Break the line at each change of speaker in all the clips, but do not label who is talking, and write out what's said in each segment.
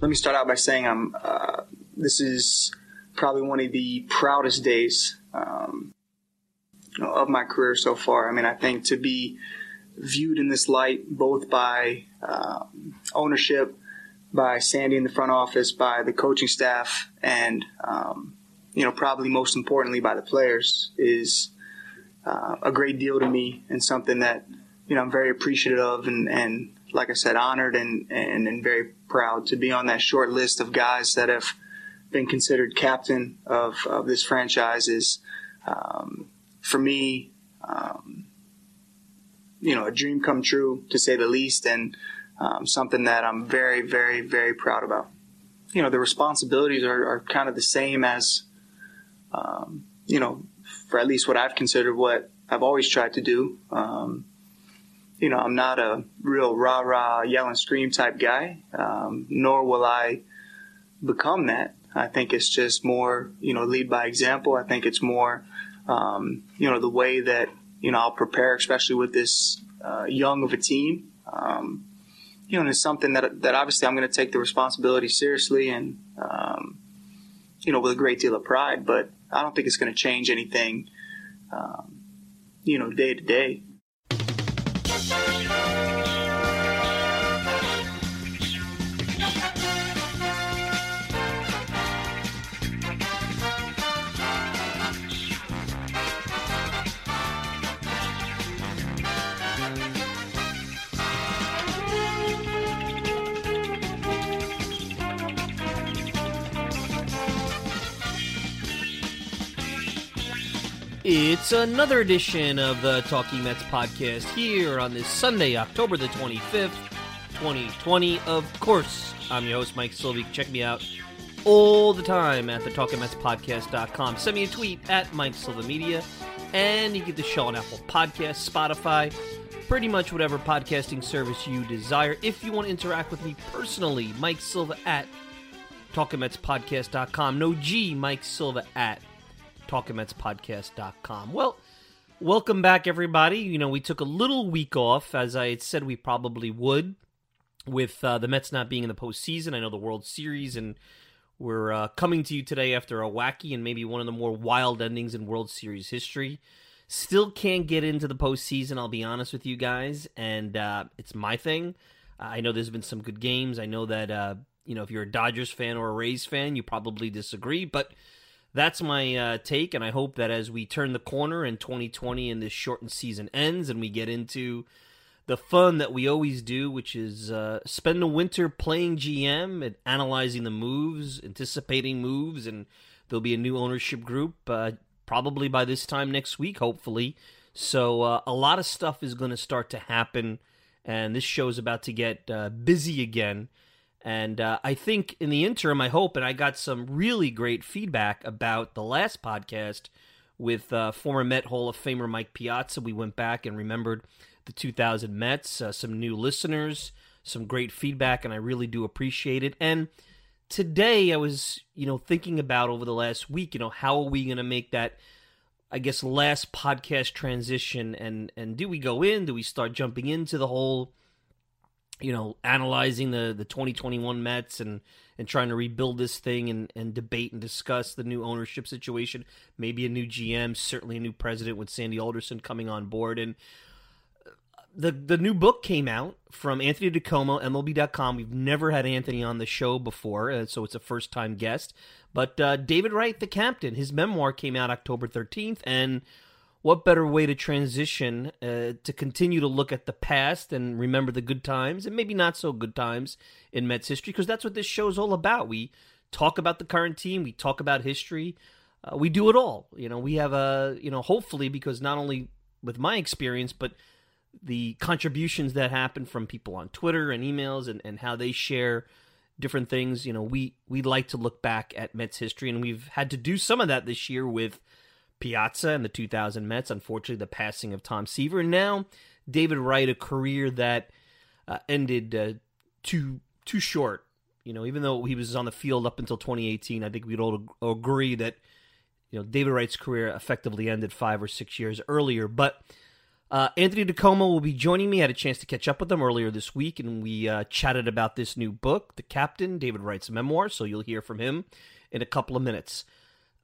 Let me start out by saying I'm. Uh, this is probably one of the proudest days um, of my career so far. I mean, I think to be viewed in this light, both by uh, ownership by Sandy in the front office, by the coaching staff, and um, you know probably most importantly by the players is uh, a great deal to me and something that you know I'm very appreciative of and, and like I said honored and, and, and very proud to be on that short list of guys that have been considered captain of, of this franchise is um, for me um, you know a dream come true to say the least and um, something that I'm very, very, very proud about. You know, the responsibilities are, are kind of the same as, um, you know, for at least what I've considered what I've always tried to do. You know, I'm not a real rah rah, yell and scream type guy, um, nor will I become that. I think it's just more, you know, lead by example. I think it's more, um, you know, the way that, you know, I'll prepare, especially with this uh, young of a team. Um, you know, it's something that that obviously I'm going to take the responsibility seriously and um, you know with a great deal of pride. But I don't think it's going to change anything, um, you know, day to day.
It's another edition of the Talking Mets podcast here on this Sunday, October the 25th, 2020. Of course, I'm your host, Mike Silva. Check me out all the time at the TalkingMetsPodcast.com. Send me a tweet at Mike Silva Media, and you get the show on Apple Podcasts, Spotify, pretty much whatever podcasting service you desire. If you want to interact with me personally, Mike Silva at Talking Mets TalkingMetsPodcast.com. No G, Mike Silva at talkingmetspodcast.com. Well, welcome back, everybody. You know, we took a little week off, as I said we probably would, with uh, the Mets not being in the postseason. I know the World Series, and we're uh, coming to you today after a wacky and maybe one of the more wild endings in World Series history. Still can't get into the postseason, I'll be honest with you guys, and uh, it's my thing. I know there's been some good games. I know that, uh, you know, if you're a Dodgers fan or a Rays fan, you probably disagree, but that's my uh, take, and I hope that as we turn the corner in 2020 and this shortened season ends and we get into the fun that we always do, which is uh, spend the winter playing GM and analyzing the moves, anticipating moves, and there'll be a new ownership group uh, probably by this time next week, hopefully. So uh, a lot of stuff is going to start to happen, and this show is about to get uh, busy again. And uh, I think in the interim, I hope, and I got some really great feedback about the last podcast with uh, former Met Hall of Famer Mike Piazza. We went back and remembered the 2000 Mets, uh, some new listeners, some great feedback, and I really do appreciate it. And today I was, you know, thinking about over the last week, you know, how are we going to make that, I guess, last podcast transition? And and do we go in? Do we start jumping into the whole you know, analyzing the the 2021 Mets and and trying to rebuild this thing and and debate and discuss the new ownership situation, maybe a new GM, certainly a new president with Sandy Alderson coming on board and the the new book came out from Anthony DiComo, MLB.com. We've never had Anthony on the show before, uh, so it's a first time guest. But uh, David Wright, the captain, his memoir came out October 13th, and what better way to transition uh, to continue to look at the past and remember the good times and maybe not so good times in Mets history because that's what this show is all about. We talk about the current team, we talk about history, uh, we do it all. You know, we have a you know hopefully because not only with my experience but the contributions that happen from people on Twitter and emails and, and how they share different things. You know, we we like to look back at Mets history, and we've had to do some of that this year with Piazza and the 2000 Mets. Unfortunately, the passing of Tom Seaver, and now David Wright, a career that uh, ended uh, too too short. You know, even though he was on the field up until 2018, I think we'd all agree that you know David Wright's career effectively ended five or six years earlier, but uh, Anthony DiComo will be joining me. I had a chance to catch up with him earlier this week, and we uh, chatted about this new book, The Captain, David Wright's memoir. So you'll hear from him in a couple of minutes.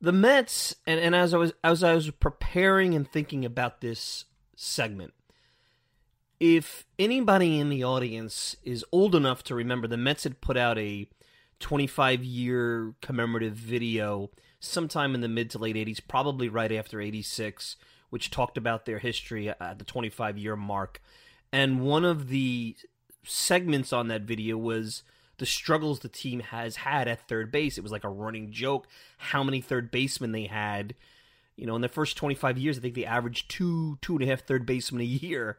The Mets, and, and as I was as I was preparing and thinking about this segment, if anybody in the audience is old enough to remember, the Mets had put out a 25 year commemorative video sometime in the mid to late 80s, probably right after 86 which talked about their history at the 25 year mark. And one of the segments on that video was the struggles the team has had at third base. It was like a running joke how many third basemen they had. You know, in the first 25 years, I think they averaged two, two and a half third basemen a year.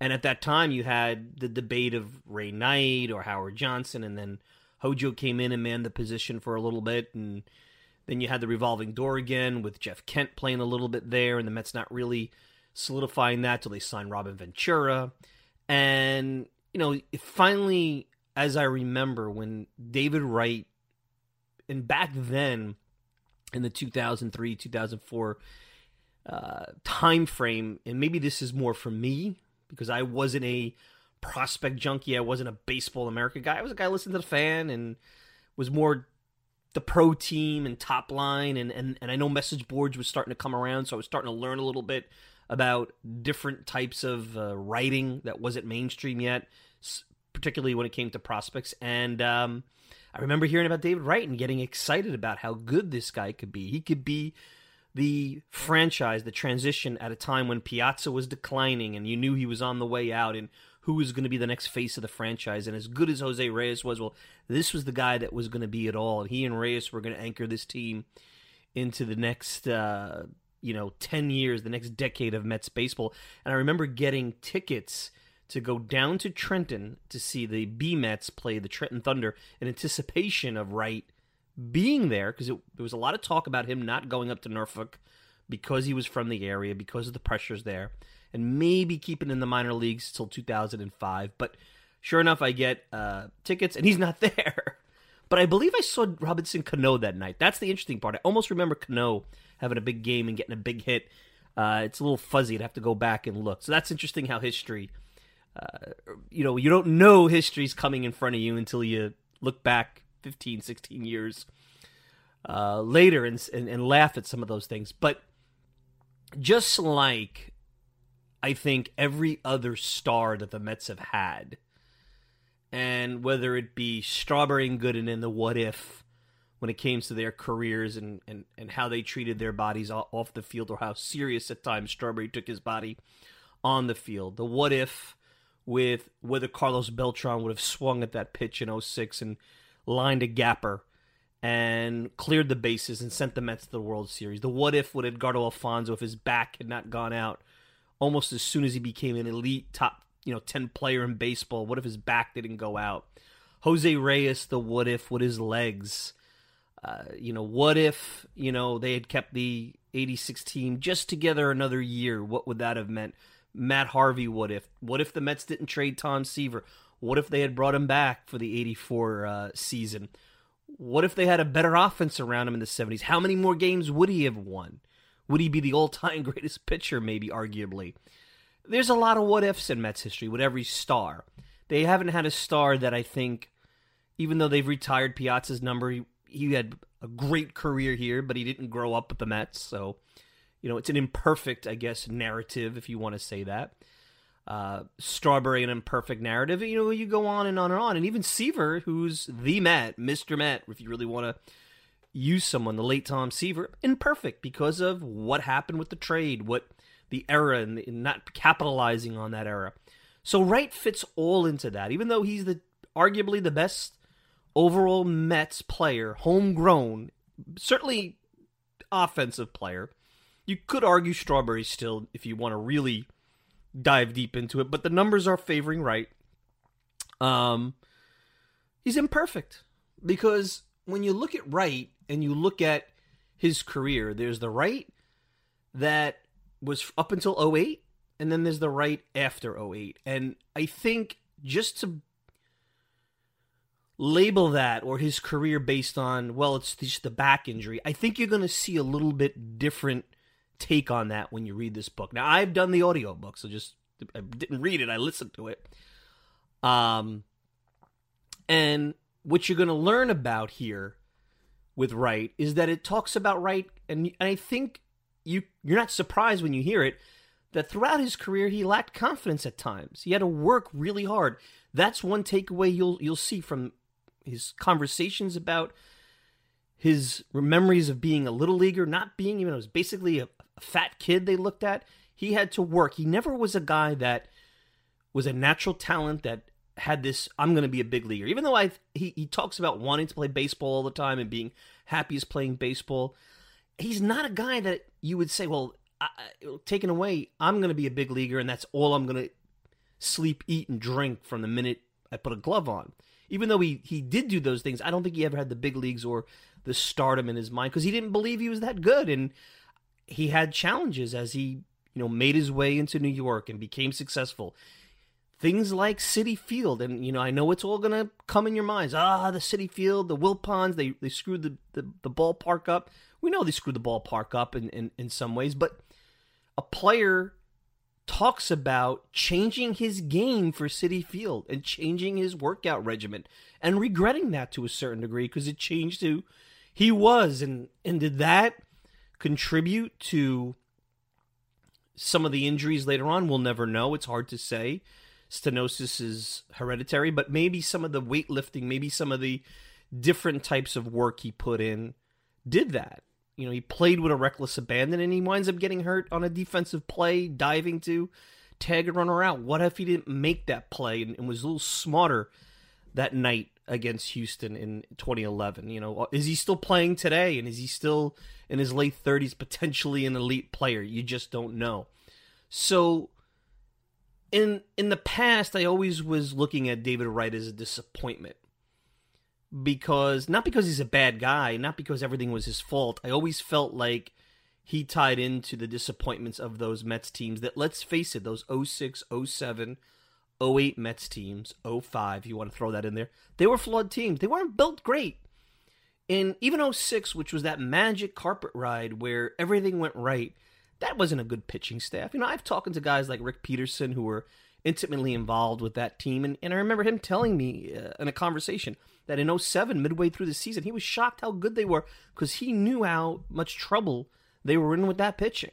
And at that time, you had the debate of Ray Knight or Howard Johnson, and then Hojo came in and manned the position for a little bit, and then you had the revolving door again with Jeff Kent playing a little bit there, and the Mets not really solidifying that till they signed Robin Ventura. And, you know, finally, as I remember, when David Wright, and back then in the 2003 2004 uh, time frame, and maybe this is more for me because I wasn't a prospect junkie, I wasn't a baseball America guy. I was a guy listening to the fan and was more the pro team and top line and, and, and I know message boards was starting to come around, so I was starting to learn a little bit about different types of uh, writing that wasn't mainstream yet, particularly when it came to prospects. And um, I remember hearing about David Wright and getting excited about how good this guy could be. He could be the franchise, the transition at a time when Piazza was declining and you knew he was on the way out and who was going to be the next face of the franchise. And as good as Jose Reyes was, well, this was the guy that was going to be it all. And he and Reyes were going to anchor this team into the next, uh, you know, 10 years, the next decade of Mets baseball. And I remember getting tickets to go down to Trenton to see the B Mets play the Trenton Thunder in anticipation of Wright being there because there was a lot of talk about him not going up to Norfolk because he was from the area, because of the pressures there and maybe keeping in the minor leagues till 2005. But sure enough, I get uh, tickets, and he's not there. But I believe I saw Robinson Cano that night. That's the interesting part. I almost remember Cano having a big game and getting a big hit. Uh, it's a little fuzzy. I'd have to go back and look. So that's interesting how history, you know, you don't know history's coming in front of you until you look back 15, 16 years uh, later and, and, and laugh at some of those things. But just like I think, every other star that the Mets have had. And whether it be Strawberry and Gooden in the what if when it came to their careers and, and, and how they treated their bodies off the field or how serious at times Strawberry took his body on the field. The what if with whether Carlos Beltran would have swung at that pitch in 06 and lined a gapper and cleared the bases and sent the Mets to the World Series. The what if with Edgardo Alfonzo if his back had not gone out almost as soon as he became an elite top, you know, 10 player in baseball. What if his back didn't go out? Jose Reyes, the what if with his legs. Uh, you know, what if, you know, they had kept the 86 team just together another year? What would that have meant? Matt Harvey, what if? What if the Mets didn't trade Tom Seaver? What if they had brought him back for the 84 uh, season? What if they had a better offense around him in the 70s? How many more games would he have won? Would he be the all time greatest pitcher, maybe, arguably? There's a lot of what ifs in Mets history with every star. They haven't had a star that I think, even though they've retired Piazza's number, he, he had a great career here, but he didn't grow up with the Mets. So, you know, it's an imperfect, I guess, narrative, if you want to say that. uh, Strawberry an imperfect narrative. You know, you go on and on and on. And even Seaver, who's the Met, Mr. Met, if you really want to use someone, the late Tom Seaver, imperfect because of what happened with the trade, what the era, and not capitalizing on that era. So Wright fits all into that, even though he's the arguably the best overall Mets player, homegrown, certainly offensive player. You could argue Strawberry still if you want to really dive deep into it, but the numbers are favoring Wright. Um, he's imperfect because when you look at Wright and you look at his career, there's the Wright that was up until 08 and then there's the Wright after 08. And I think just to label that or his career based on well it's just the back injury i think you're going to see a little bit different take on that when you read this book. Now, I've done the audio book, so just I didn't read it, I listened to it. Um and what you're going to learn about here with Wright is that it talks about Wright and I think you you're not surprised when you hear it that throughout his career he lacked confidence at times. He had to work really hard. That's one takeaway you'll you'll see from his conversations about his memories of being a little leaguer, not being even, it was basically a fat kid they looked at. He had to work. He never was a guy that was a natural talent that had this i'm going to be a big leaguer even though i he, he talks about wanting to play baseball all the time and being happy playing baseball he's not a guy that you would say well I, taken away i'm going to be a big leaguer and that's all i'm going to sleep eat and drink from the minute i put a glove on even though he, he did do those things i don't think he ever had the big leagues or the stardom in his mind because he didn't believe he was that good and he had challenges as he you know made his way into New York and became successful. Things like Citi Field, and you know, I know it's all gonna come in your minds. Ah, the Citi Field, the Wilpons, they they screwed the, the, the ballpark up. We know they screwed the ballpark up in, in, in some ways, but a player talks about changing his game for Citi Field and changing his workout regimen and regretting that to a certain degree because it changed who he was and and did that contribute to some of the injuries later on. We'll never know. It's hard to say. Stenosis is hereditary, but maybe some of the weightlifting, maybe some of the different types of work he put in did that. You know, he played with a reckless abandon and he winds up getting hurt on a defensive play, diving to tag a runner out. What if he didn't make that play and, and was a little smarter that night against Houston in 2011. You know, is he still playing today? And is he still in his late 30s, potentially an elite player? You just don't know. So, in in the past, I always was looking at David Wright as a disappointment because not because he's a bad guy, not because everything was his fault. I always felt like he tied into the disappointments of those Mets teams that let's face it, those 06, 07, 08 Mets teams, 05, you want to throw that in there, they were flawed teams. They weren't built great. And even 06, which was that magic carpet ride where everything went right, that wasn't a good pitching staff. You know, I've talked to guys like Rick Peterson who were intimately involved with that team. And, and I remember him telling me uh, in a conversation that in 07, midway through the season, he was shocked how good they were because he knew how much trouble they were in with that pitching.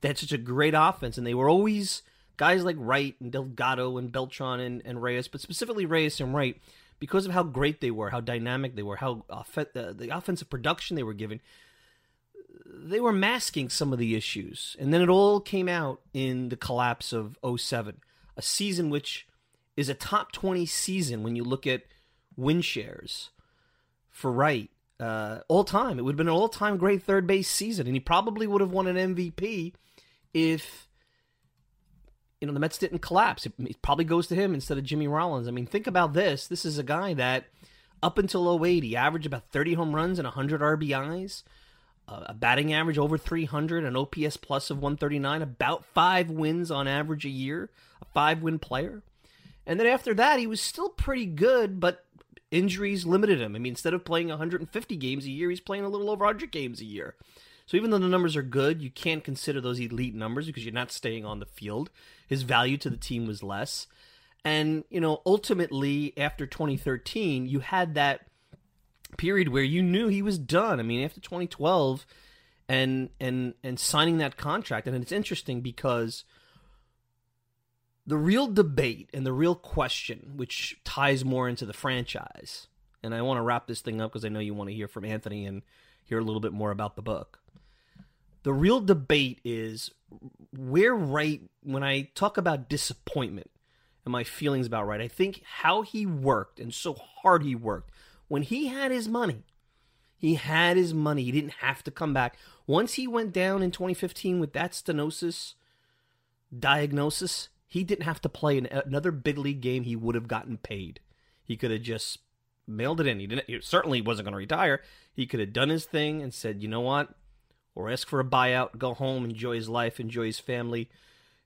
They had such a great offense, and they were always guys like Wright and Delgado and Beltran and, and Reyes, but specifically Reyes and Wright, because of how great they were, how dynamic they were, how off- the, the offensive production they were given, they were masking some of the issues. And then it all came out in the collapse of 07, a season which is a top 20 season when you look at win shares for Wright. Uh, all time. It would have been an all time great third base season, and he probably would have won an MVP if you know, the Mets didn't collapse. It, it, probably goes to him instead of Jimmy Rollins. I mean, think about this. This is a guy that up until 08, he averaged about 30 home runs and 100 RBIs, uh, a batting average over 300, an OPS plus of 139, about five wins on average a year, a five win player. And then after that, he was still pretty good, but injuries limited him. I mean, instead of playing 150 games a year, he's playing a little over 100 games a year. So even though the numbers are good, you can't consider those elite numbers because you're not staying on the field. His value to the team was less. And, you know, ultimately after 2013, you had that period where you knew he was done. I mean, after 2012 and and and signing that contract and it's interesting because the real debate and the real question, which ties more into the franchise, and I want to wrap this thing up because I know you want to hear from Anthony and hear a little bit more about the book. The real debate is where right when I talk about disappointment and my feelings about Wright, I think how he worked and so hard he worked. When he had his money, he had his money. He didn't have to come back. Once he went down in 2015 with that stenosis diagnosis, he didn't have to play another big league game. He would have gotten paid. He could have just mailed it in. He didn't. He certainly wasn't going to retire. He could have done his thing and said, "You know what?" Or ask for a buyout, go home, enjoy his life, enjoy his family.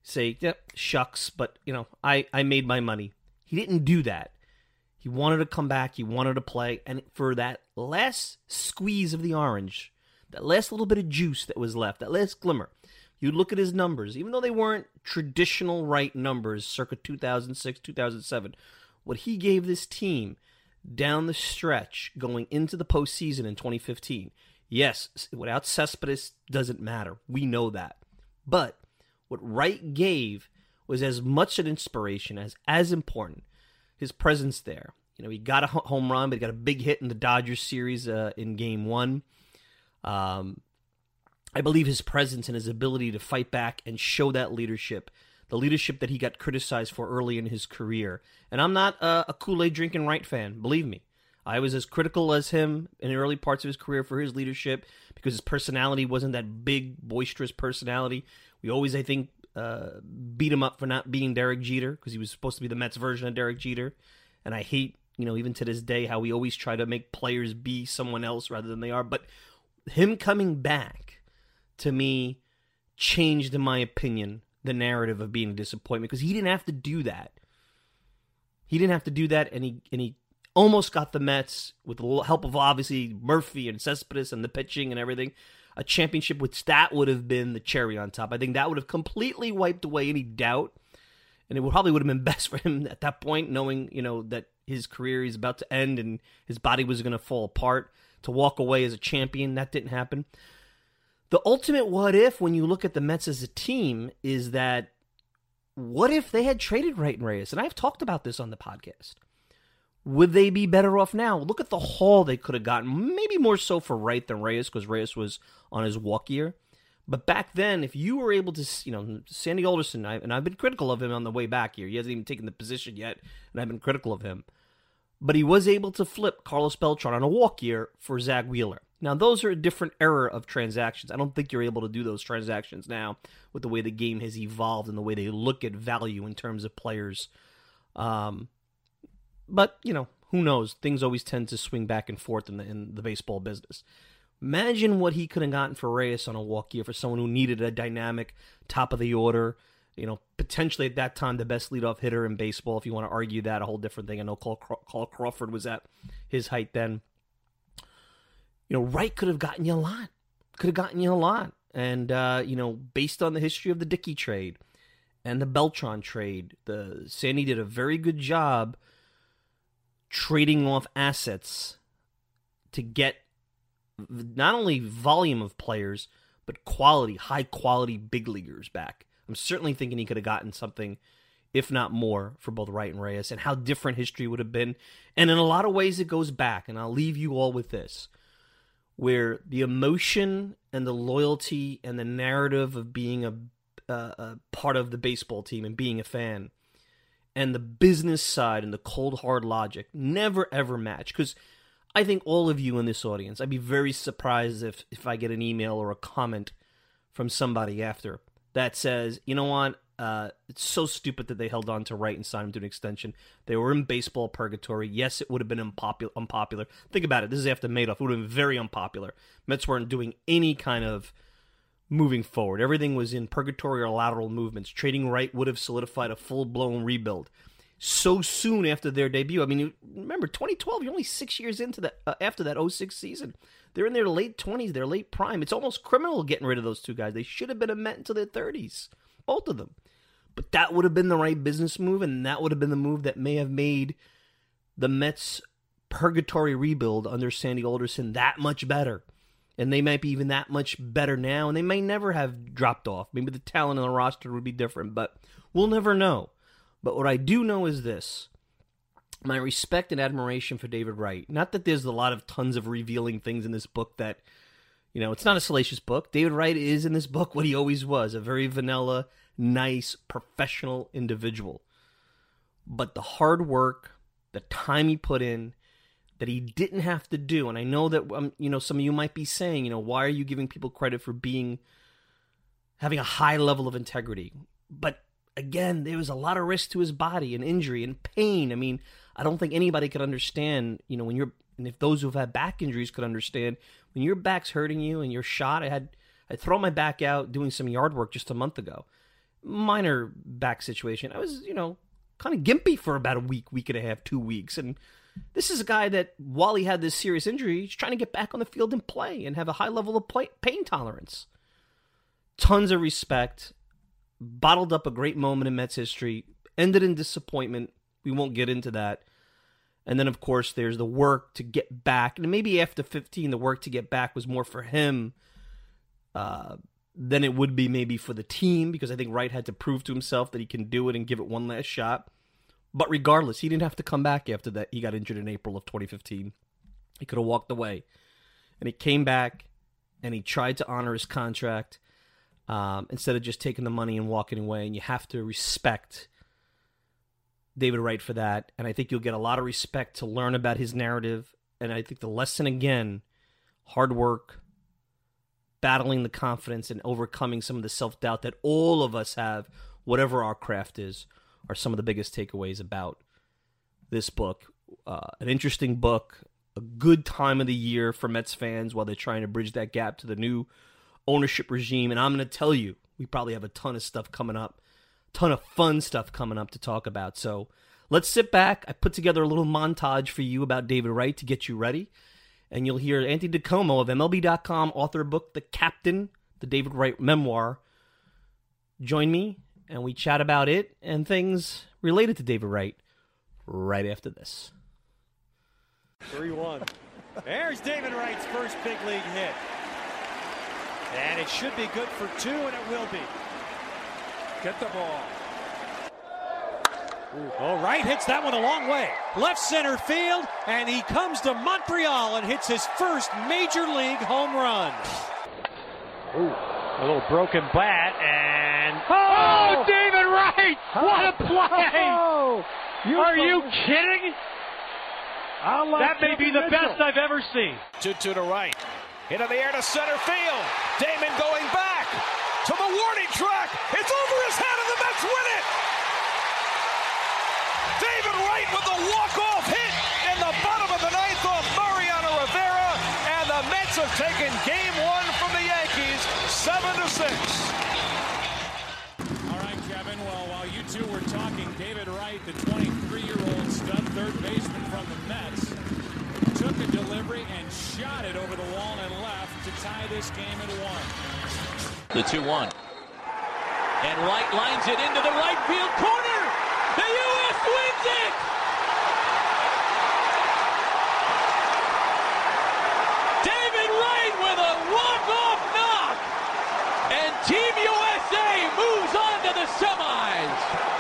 Say, "Yep, shucks," but you know, I I made my money. He didn't do that. He wanted to come back. He wanted to play, and for that last squeeze of the orange, that last little bit of juice that was left, that last glimmer, you look at his numbers, even though they weren't traditional Wright numbers circa 2006, 2007, what he gave this team down the stretch going into the postseason in 2015. Yes, without Cespedes doesn't matter. We know that. But what Wright gave was as much an inspiration as as important his presence there. You know, he got a home run, but he got a big hit in the Dodgers series uh, in Game One. Um, I believe his presence and his ability to fight back and show that leadership, the leadership that he got criticized for early in his career. And I'm not a, a Kool Aid drinking Wright fan, believe me. I was as critical as him in the early parts of his career for his leadership because his personality wasn't that big, boisterous personality. We always, I think, uh, beat him up for not being Derek Jeter because he was supposed to be the Mets version of Derek Jeter. And I hate, you know, even to this day, how we always try to make players be someone else rather than they are. But him coming back to me changed, in my opinion, the narrative of being a disappointment because he didn't have to do that. He didn't have to do that, and he and he almost got the Mets with the help of obviously Murphy and Cespedes and the pitching and everything. A championship, which that would have been the cherry on top. I think that would have completely wiped away any doubt, and it would probably would have been best for him at that point, knowing you know that his career is about to end and his body was going to fall apart. To walk away as a champion, that didn't happen. The ultimate what if, when you look at the Mets as a team, is that what if they had traded Wright and Reyes? And I've talked about this on the podcast. Would they be better off now? Look at the haul they could have gotten. Maybe more so for Wright than Reyes because Reyes was on his walk year. But back then, if you were able to, you know, Sandy Alderson, and I've been critical of him on the way back here. He hasn't even taken the position yet, and I've been critical of him. But he was able to flip Carlos Beltran on a walk year for Zack Wheeler. Now, those are a different era of transactions. I don't think you're able to do those transactions now with the way the game has evolved and the way they look at value in terms of players. Um, but, you know, who knows? Things always tend to swing back and forth in the, in the baseball business. Imagine what he could have gotten for Reyes on a walk year for someone who needed a dynamic top of the order, you know, potentially at that time the best leadoff hitter in baseball. If you want to argue that, a whole different thing. I know Carl Crawford was at his height then you know, Wright could have gotten you a lot. Could have gotten you a lot. And, uh, you know, based on the history of the Dickey trade and the Beltran trade, the Sandy did a very good job trading off assets to get not only volume of players, but quality, high quality big leaguers back. I'm certainly thinking he could have gotten something, if not more, for both Wright and Reyes, and how different history would have been. And in a lot of ways, it goes back. And I'll leave you all with this where the emotion and the loyalty and the narrative of being a, a part of the baseball team and being a fan and the business side and the cold hard logic never ever match because i think all of you in this audience i'd be very surprised if if i get an email or a comment from somebody after that says you know what uh, it's so stupid that they held on to Wright and signed him to an extension. They were in baseball purgatory. Yes, it would have been unpopular. Unpopular. Think about it. This is after Madoff. It would have been very unpopular. Mets weren't doing any kind of moving forward. Everything was in purgatory or lateral movements. Trading Wright would have solidified a full blown rebuild. So soon after their debut. I mean, remember 2012. You're only six years into that uh, after that 06 season. They're in their late 20s, their late prime. It's almost criminal getting rid of those two guys. They should have been a Met until their 30s, both of them. But that would have been the right business move, and that would have been the move that may have made the Mets' purgatory rebuild under Sandy Alderson that much better. And they might be even that much better now, and they may never have dropped off. Maybe the talent on the roster would be different, but we'll never know. But what I do know is this my respect and admiration for David Wright. Not that there's a lot of tons of revealing things in this book that, you know, it's not a salacious book. David Wright is in this book what he always was a very vanilla, nice, professional individual. But the hard work, the time he put in, that he didn't have to do, and I know that um, you know some of you might be saying, you know, why are you giving people credit for being having a high level of integrity? But again, there was a lot of risk to his body and injury and pain. I mean, I don't think anybody could understand, you know, when you're and if those who've had back injuries could understand when your back's hurting you and you're shot. I had I throw my back out doing some yard work just a month ago. Minor back situation. I was, you know, kind of gimpy for about a week, week and a half, two weeks. And this is a guy that, while he had this serious injury, he's trying to get back on the field and play and have a high level of play, pain tolerance. Tons of respect. Bottled up a great moment in Mets history. Ended in disappointment. We won't get into that. And then, of course, there's the work to get back. And maybe after 15, the work to get back was more for him uh, than it would be maybe for the team because I think Wright had to prove to himself that he can do it and give it one last shot. But regardless, he didn't have to come back after that. He got injured in April of 2015. He could have walked away. And he came back and he tried to honor his contract um, instead of just taking the money and walking away. And you have to respect David Wright for that. And I think you'll get a lot of respect to learn about his narrative. And I think the lesson again hard work, battling the confidence, and overcoming some of the self doubt that all of us have, whatever our craft is, are some of the biggest takeaways about this book. Uh, an interesting book, a good time of the year for Mets fans while they're trying to bridge that gap to the new ownership regime. And I'm going to tell you, we probably have a ton of stuff coming up ton of fun stuff coming up to talk about. So let's sit back. I put together a little montage for you about David Wright to get you ready. And you'll hear Anthony DiComo of MLB.com, author of book The Captain, the David Wright memoir, join me and we chat about it and things related to David Wright right after this.
3 1. There's David Wright's first big league hit. And it should be good for two, and it will be. Get the ball. Ooh. Oh, Wright hits that one a long way. Left center field, and he comes to Montreal and hits his first major league home run. Ooh, a little broken bat, and
oh, oh David Wright! What a play! Oh, you Are you kidding? that may be the Mitchell. best I've ever seen.
Two to the right, into the air to center field. Damon going back to the warning track. It's over his head, and the Mets win it. David Wright with the walk-off hit in the bottom of the ninth off Mariano Rivera, and the Mets have taken Game One from the Yankees, seven to six.
All right, Kevin. Well, while you two David Wright, the 23-year-old stud third baseman from the Mets, took a delivery and shot it over the wall and left to tie this game at one.
The 2 1. And Wright lines it into the right field corner. The U.S. wins it! David Wright with a walk-off knock. And Team USA moves on to the semis.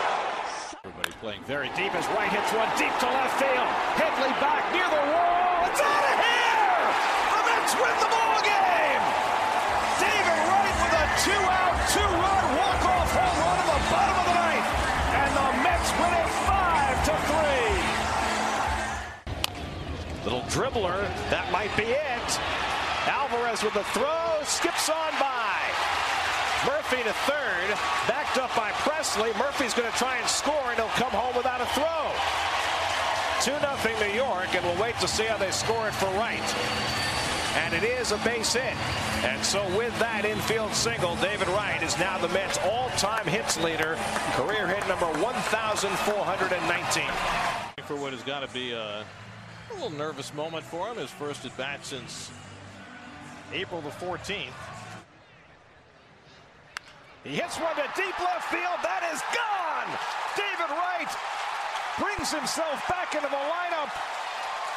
Playing very deep as Wright hits one deep to left field. Headley back near the wall. It's out of here! The Mets win the ball game! David Wright with a two-out, two-run walk-off home run in the bottom of the ninth. And the Mets win it five to three. Little dribbler, that might be it. Alvarez with the throw, skips on by. Murphy to third, backed up by Presley. Murphy's going to try and score, and he'll come home without a throw. 2-0 New York, and we'll wait to see how they score it for Wright and it is a base hit. And so with that infield single, David Wright is now the Mets all-time hits leader, career hit number 1,419.
For what has got to be a, a little nervous moment for him, his first at bat since
April the 14th. He hits one to deep left field. That is gone. David Wright brings himself back into the lineup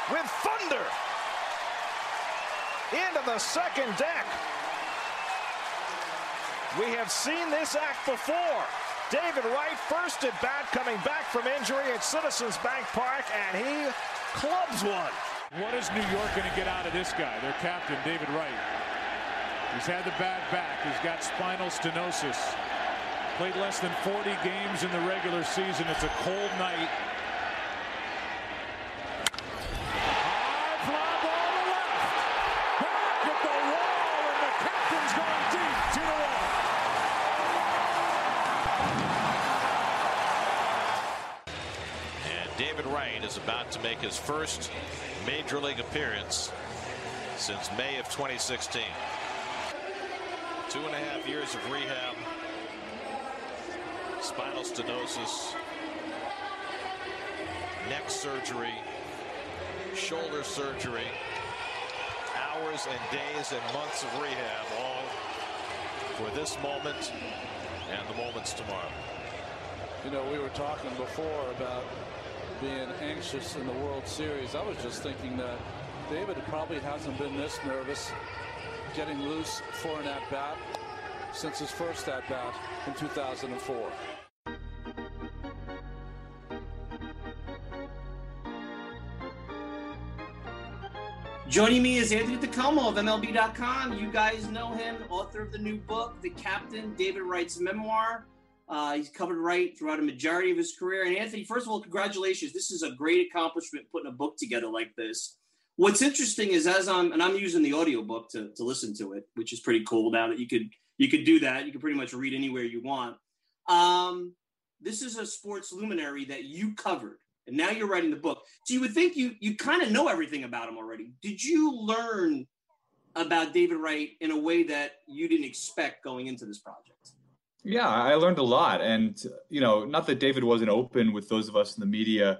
with thunder into the second deck. We have seen this act before. David Wright, first at bat, coming back from injury at Citizens Bank Park, and he clubs one.
What is New York going to get out of this guy, their captain, David Wright? He's had the bad back. He's got spinal stenosis. Played less than 40 games in the regular season. It's a cold night.
And David Wright is about to make his first major league appearance since May of 2016. Two and a half years of rehab, spinal stenosis, neck surgery, shoulder surgery, hours and days and months of rehab, all for this moment and the moments tomorrow.
You know, we were talking before about being anxious in the World Series. I was just thinking that David probably hasn't been this nervous getting loose for an at-bat since his first at-bat in 2004.
Joining me is Anthony DiComo of MLB.com. You guys know him, author of the new book, The Captain, David Wright's memoir. Uh, he's covered Wright throughout a majority of his career. And Anthony, first of all, congratulations. This is a great accomplishment putting a book together like this. What's interesting is as I'm and I'm using the audiobook to, to listen to it, which is pretty cool now that you could you could do that. You can pretty much read anywhere you want. Um, this is a sports luminary that you covered, and now you're writing the book. So you would think you you kind of know everything about him already. Did you learn about David Wright in a way that you didn't expect going into this project?
Yeah, I learned a lot. And, you know, not that David wasn't open with those of us in the media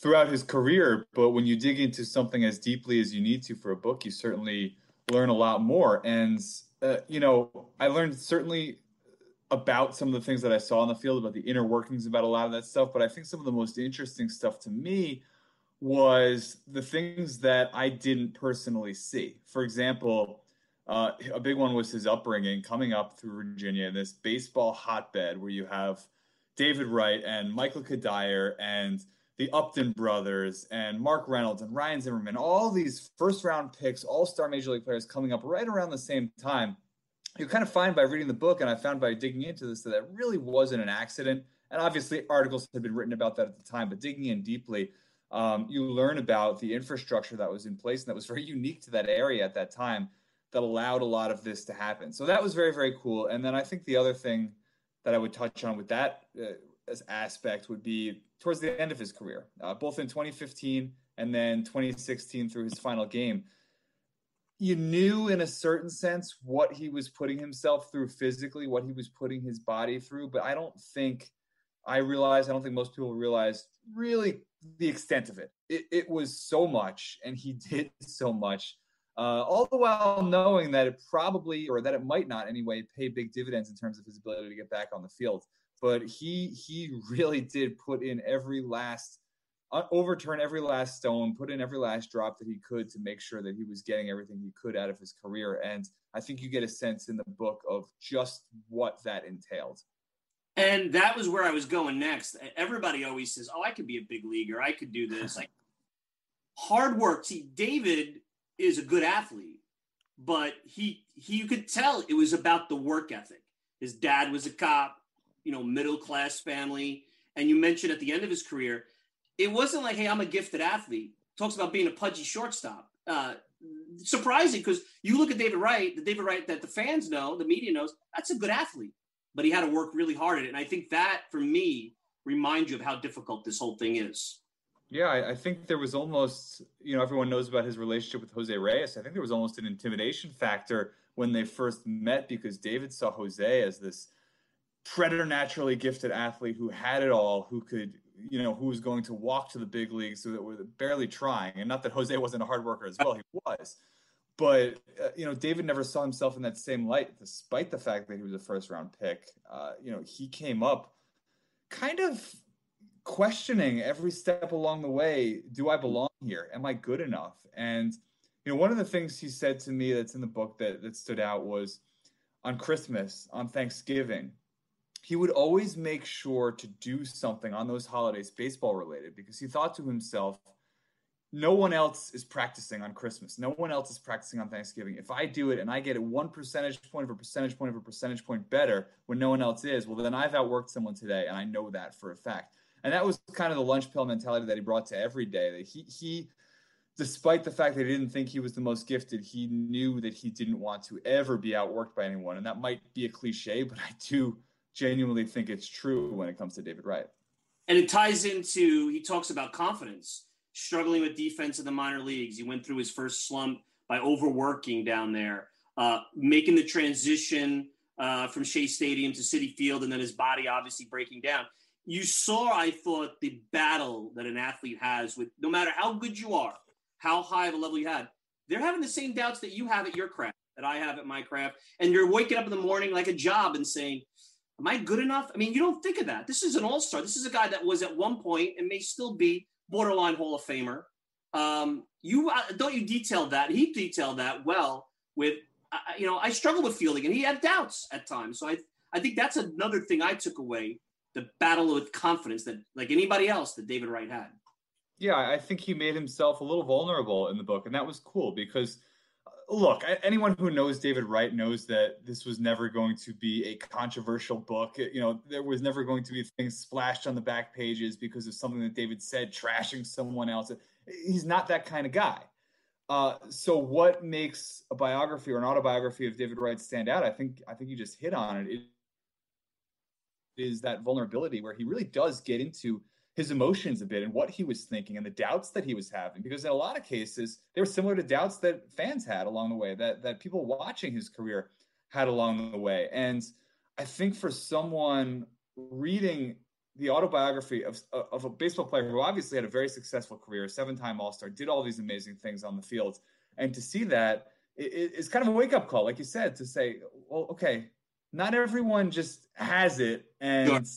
throughout his career, but when you dig into something as deeply as you need to for a book, you certainly learn a lot more. And, uh, you know, I learned certainly about some of the things that I saw in the field, about the inner workings, about a lot of that stuff. But I think some of the most interesting stuff to me was the things that I didn't personally see. For example, uh, a big one was his upbringing, coming up through Virginia, this baseball hotbed where you have David Wright and Michael Cuddyer and the Upton brothers and Mark Reynolds and Ryan Zimmerman, all these first round picks, all star major league players coming up right around the same time. You kind of find by reading the book, and I found by digging into this that it really wasn't an accident. And obviously, articles had been written about that at the time, but digging in deeply, um, you learn about the infrastructure that was in place and that was very unique to that area at that time that allowed a lot of this to happen. So that was very, very cool. And then I think the other thing that I would touch on with that uh, aspect would be towards the end of his career, uh, both in 2015 and then 2016 through his final game. You knew in a certain sense what he was putting himself through physically, what he was putting his body through, but I don't think I realized, I don't think most people realized really the extent of it. It, it was so much, and he did so much uh, all the while knowing that it probably or that it might not anyway pay big dividends in terms of his ability to get back on the field. But he he really did put in every last uh, overturn every last stone, put in every last drop that he could to make sure that he was getting everything he could out of his career. And I think you get a sense in the book of just what that entailed.
And that was where I was going next. Everybody always says, "Oh, I could be a big leaguer. I could do this." Like hard work. See, David is a good athlete, but he he you could tell it was about the work ethic. His dad was a cop, you know, middle class family, and you mentioned at the end of his career, it wasn't like, hey, I'm a gifted athlete. Talks about being a pudgy shortstop. Uh, surprising because you look at David Wright, the David Wright that the fans know, the media knows, that's a good athlete, but he had to work really hard at it. And I think that for me reminds you of how difficult this whole thing is.
Yeah, I, I, think there was almost, you know, everyone knows about his relationship with Jose Reyes. I think there was almost an intimidation factor when they first met because David saw Jose as this preternaturally gifted athlete who had it all, who could, you know, who was going to walk to the big leagues so that were barely trying. And not that Jose wasn't a hard worker as well, he was. But, uh, you know, David never saw himself in that same light, despite the fact that he was a first round pick. Uh, you know, he came up kind of questioning every step along the way do i belong here am i good enough and you know one of the things he said to me that's in the book that, that stood out was on christmas on thanksgiving he would always make sure to do something on those holidays, baseball related, because he thought to himself, no one else is practicing on Christmas. No one else is practicing on Thanksgiving. If I do it and I get it one percentage point of a percentage point of a percentage point better when no one else is, well, then I've outworked someone today, and I know that for a fact. And that was kind of the lunch pill mentality that he brought to every day. That he he, despite the fact that he didn't think he was the most gifted, he knew that he didn't want to ever be outworked by anyone. And that might be a cliche, but I do genuinely think it's true when it comes to David Wright.
And it ties into he talks about confidence struggling with defense in the minor leagues. He went through his first slump by overworking down there, uh, making the transition uh, from Shea Stadium to Citi Field, and then his body obviously breaking down. You saw, I thought, the battle that an athlete has with no matter how good you are, how high of a level you had, they're having the same doubts that you have at your craft, that I have at my craft. And you're waking up in the morning like a job and saying, Am I good enough? I mean, you don't think of that. This is an all star. This is a guy that was at one point and may still be borderline Hall of Famer. Um, you uh, don't you detail that? He detailed that well. With uh, you know, I struggle with fielding, and he had doubts at times. So I I think that's another thing I took away the battle with confidence that like anybody else that David Wright had.
Yeah, I think he made himself a little vulnerable in the book, and that was cool because look, anyone who knows David Wright knows that this was never going to be a controversial book. You know, there was never going to be things splashed on the back pages because of something that David said, trashing someone else. He's not that kind of guy. Uh, so, what makes a biography or an autobiography of David Wright stand out? I think I think you just hit on it. It is that vulnerability where he really does get into his emotions a bit and what he was thinking and the doubts that he was having because in a lot of cases they were similar to doubts that fans had along the way that that people watching his career had along the way. And i think for someone reading the autobiography of, of a baseball player who obviously had a very successful career seven-time all-star did all these amazing things on the field and to see that it, it's kind of a wake-up call like you said to say well okay not everyone just has it and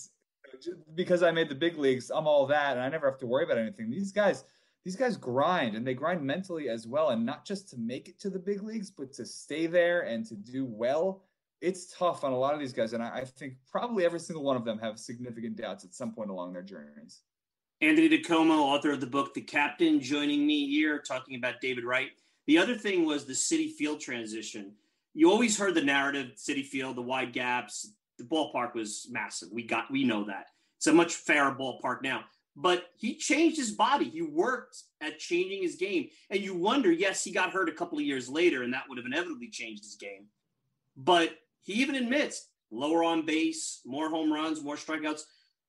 because I made the big leagues, I'm all that, and I never have to worry about anything. These guys, these guys grind, and they grind mentally as well, and not just to make it to the big leagues, but to stay there and to do well. It's tough on a lot of these guys, and I, I think probably every single one of them have significant doubts at some point along their journeys.
Anthony DiComo, author of the book The Captain, joining me here talking about David Wright. The other thing was the Citi Field transition. You always heard the narrative, Citi Field, the wide gaps, the ballpark was massive. We got we know that. It's a much fairer ballpark now. But he changed his body. He worked at changing his game. And you wonder, yes, he got hurt a couple of years later, and that would have inevitably changed his game. But he even admits lower on base, more home runs, more strikeouts.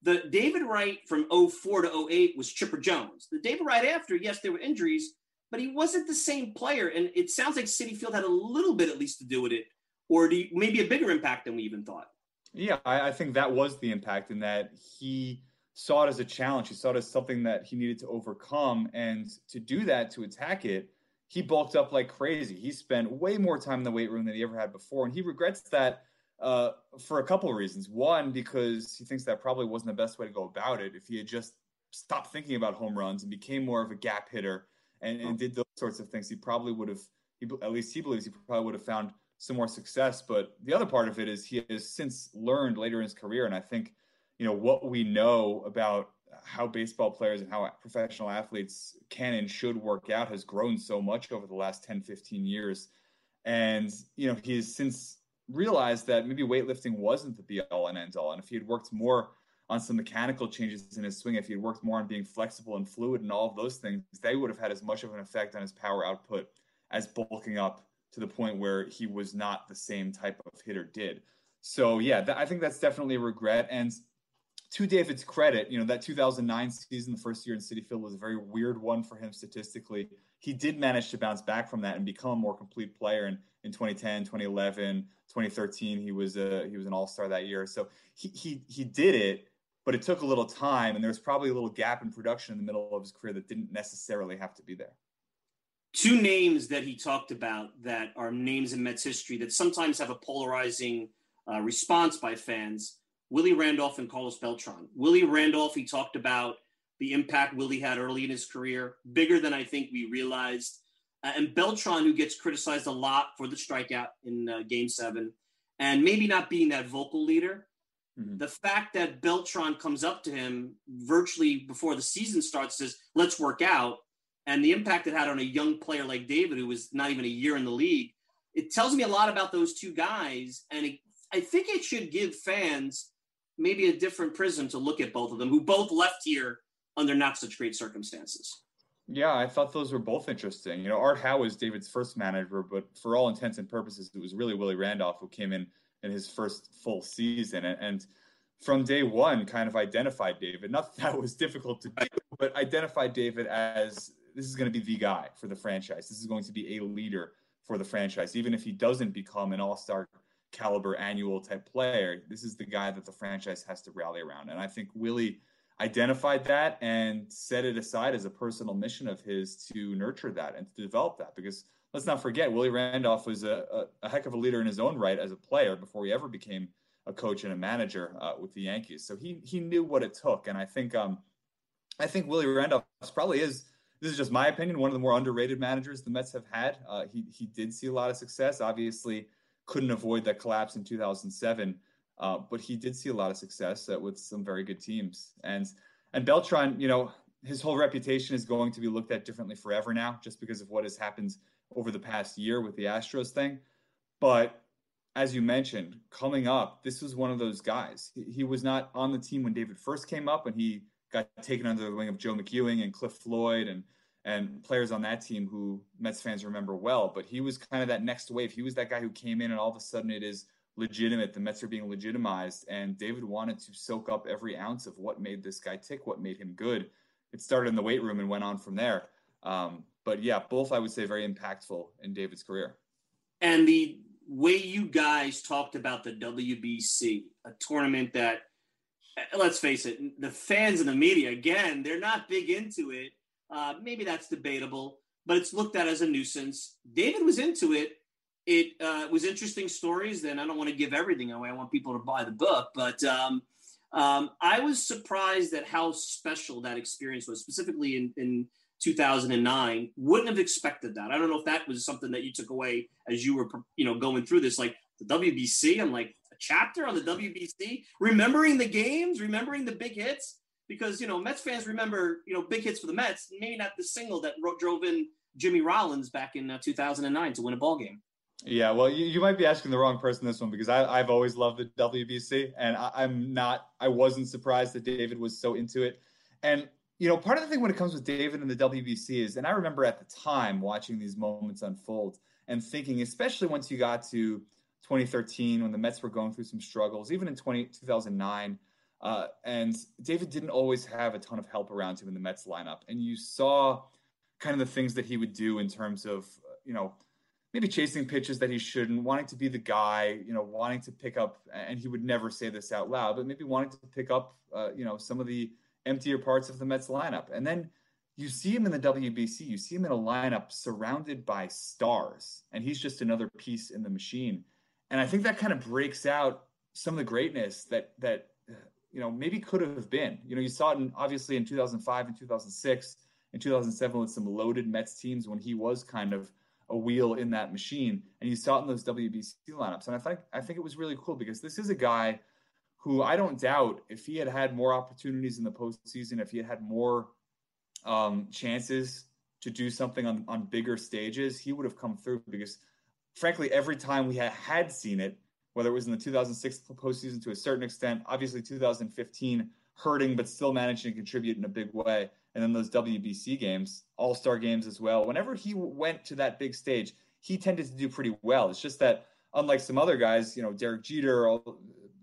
The David Wright from 04 to 08 was Chipper Jones. The David Wright after, yes, there were injuries, but he wasn't the same player. And it sounds like Citi Field had a little bit at least to do with it, or maybe a bigger impact than we even thought.
Yeah, I, I, think that was the impact in that he saw it as a challenge. He saw it as something that he needed to overcome. And to do that, to attack it, he bulked up like crazy. He spent way more time in the weight room than he ever had before. And he regrets that uh, for a couple of reasons. One, because he thinks that probably wasn't the best way to go about it. If he had just stopped thinking about home runs and became more of a gap hitter and, and did those sorts of things, he probably would have, he, at least he believes he probably would have found some more success. But the other part of it is he has since learned later in his career, and I think you know what we know about how baseball players and how professional athletes can and should work out has grown so much over the last 10 15 years and you know he's since realized that maybe weightlifting wasn't the be all and end all and if he had worked more on some mechanical changes in his swing if he had worked more on being flexible and fluid and all of those things they would have had as much of an effect on his power output as bulking up to the point where he was not the same type of hitter did. So yeah, th- I think that's definitely a regret. And to David's credit, you know that 2009 season, the first year in Citi Field, was a very weird one for him statistically. He did manage to bounce back from that and become a more complete player. And in 2010, 2011, 2013, he was a he was an All Star that year. So he he he did it, but it took a little time, and there was probably a little gap in production in the middle of his career that didn't necessarily have to be there
two names that he talked about that are names in Mets history that sometimes have a polarizing uh, response by fans Willie Randolph and Carlos Beltran. Willie Randolph, he talked about the impact Willie had early in his career, bigger than I think we realized. Uh, and Beltran, who gets criticized a lot for the strikeout in uh, game seven, and maybe not being that vocal leader. Mm-hmm. The fact that Beltran comes up to him virtually before the season starts, says, let's work out, and the impact it had on a young player like David, who was not even a year in the league, it tells me a lot about those two guys. And it, I think it should give fans maybe a different prism to look at both of them, who both left here under not such great circumstances.
Yeah, I thought those were both interesting. You know, Art Howe was David's first manager, but for all intents and purposes, it was really Willie Randolph who came in in his first full season. And, and from day one, kind of identified David. Not that, that was difficult to do, but identified David as this is going to be the guy for the franchise. This is going to be a leader for the franchise. Even if he doesn't become an all star caliber annual type player, this is the guy that the franchise has to rally around. And I think Willie identified that and set it aside as a personal mission of his to nurture that and to develop that because let's not forget willie randolph was a, a, a heck of a leader in his own right as a player before he ever became a coach and a manager uh, with the yankees so he he knew what it took and i think um i think willie randolph probably is this is just my opinion one of the more underrated managers the mets have had uh, he, he did see a lot of success obviously couldn't avoid that collapse in 2007 uh, but he did see a lot of success uh, with some very good teams. And and Beltran, you know, his whole reputation is going to be looked at differently forever now, just because of what has happened over the past year with the Astros thing. But as you mentioned, coming up, this was one of those guys. He, he was not on the team when David first came up, and he got taken under the wing of Joe McEwing and Cliff Floyd and and players on that team who Mets fans remember well. But he was kind of that next wave. He was that guy who came in, and all of a sudden it is legitimate. The Mets are being legitimized, and David wanted to soak up every ounce of what made this guy tick, what made him good. It started in the weight room and went on from there. Um, but yeah, both I would say very impactful in David's career.
And the way you guys talked about the WBC, a tournament that, let's face it, the fans and the media, again, they're not big into it. Uh, maybe that's debatable, but it's looked at as a nuisance. David was into it it uh, was interesting stories. Then I don't want to give everything away. I want people to buy the book, but um, um, I was surprised at how special that experience was, specifically in, in 2009. Wouldn't have expected that. I don't know if that was something that you took away as you were, you know, going through this. Like the WBC, I'm like chapter on the WBC, remembering the games, remembering the big hits, because you know Mets fans remember, you know, big hits for the Mets. Maybe not the single that drove in Jimmy Rollins back in uh, 2009 to win a ball game.
Yeah, well, you, you might be asking the wrong person this one because I, have always loved the WBC, and I, am not. I wasn't surprised that David was so into it. And you know, part of the thing when it comes with David and the WBC is, and I remember at the time watching these moments unfold and thinking, especially once you got to 2013 when the Mets were going through some struggles, even in 20, 2009. Uh, and David didn't always have a ton of help around him in the Mets lineup, and you saw kind of the things that he would do in terms of, you know maybe chasing pitches that he shouldn't, wanting to be the guy, you know, wanting to pick up, and he would never say this out loud, but maybe wanting to pick up, uh, you know, some of the emptier parts of the Mets lineup. And then you see him in the WBC, you see him in a lineup surrounded by stars, and he's just another piece in the machine. And I think that kind of breaks out some of the greatness that that you know maybe could have been. You know, you saw it in, obviously in 2005 and 2006 and 2007 with some loaded Mets teams when he was kind of a wheel in that machine. And you saw it in those WBC lineups. And I think I think it was really cool because this is a guy who I don't doubt if he had had more opportunities in the postseason, if he had had more um, chances to do something on, on bigger stages, he would have come through because frankly, every time we had, seen it, whether it was in the 2006 postseason to a certain extent, obviously 2015 hurting, but still managing to contribute in a big way and then those WBC games, All Star games as well. Whenever he went to that big stage, he tended to do pretty well. It's just that unlike some other guys, you know, Derek Jeter, all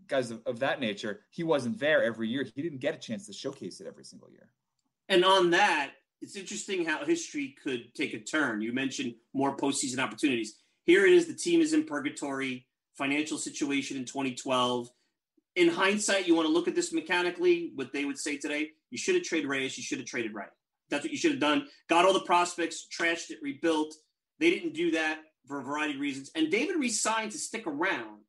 guys of, of that nature, he wasn't there every year. He didn't get a chance to showcase it every single year.
And on that, it's interesting how history could take a turn. You mentioned more postseason opportunities. Here it is: the team is in purgatory, financial situation in 2012 in hindsight, you want to look at this mechanically, what they would say today, you should have traded Reyes, you should have traded Wright. That's what you should have done. Got all the prospects, trashed it, rebuilt. They didn't do that for a variety of reasons. And David resigned to stick around.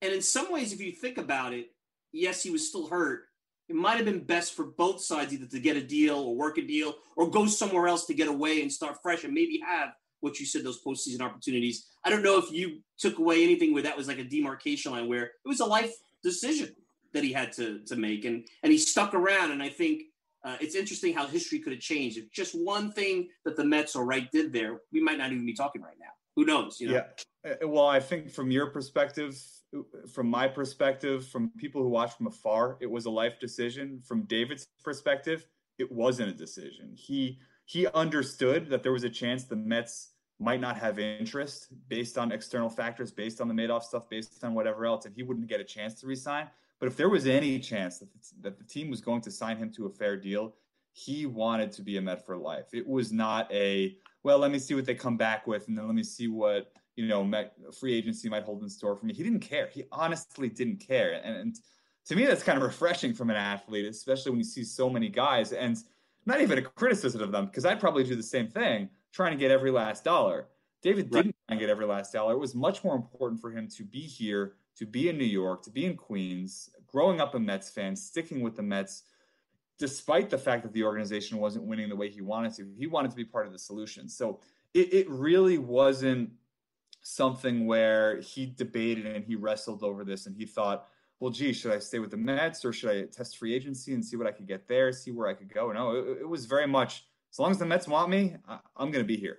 And in some ways, if you think about it, yes, he was still hurt. It might have been best for both sides either to get a deal or work a deal or go somewhere else to get away and start fresh and maybe have what you said, those postseason opportunities. I don't know if you took away anything where that was like a demarcation line where it was a life decision. that he had to to make, and and he stuck around. And I think uh, it's interesting how history could have changed if just one thing that the Mets or Wright did there, we might not even be talking right now. Who knows? You know?
Yeah. Uh, well, I think from your perspective, from my perspective, from people who watch from afar, it was a life decision. From David's perspective, it wasn't a decision. He he understood that there was a chance the Mets might not have interest based on external factors, based on the Madoff stuff, based on whatever else, and he wouldn't get a chance to resign. But if there was any chance that the, that the team was going to sign him to a fair deal, he wanted to be a Met for life. It was not a well, let me see what they come back with, and then let me see what you know Met, free agency might hold in store for me. He didn't care. He honestly didn't care, and, and to me, that's kind of refreshing from an athlete, especially when you see so many guys. And not even a criticism of them, because I'd probably do the same thing, trying to get every last dollar. David didn't try and get every last dollar. It was much more important for him to be here to be in New York, to be in Queens, growing up a Mets fan, sticking with the Mets, despite the fact that the organization wasn't winning the way he wanted to. He wanted to be part of the solution. So it, it really wasn't something where he debated and he wrestled over this and he thought, well, gee, should I stay with the Mets or should I test free agency and see what I could get there, see where I could go? No, it, it was very much as long as the Mets want me, I, I'm going to be here.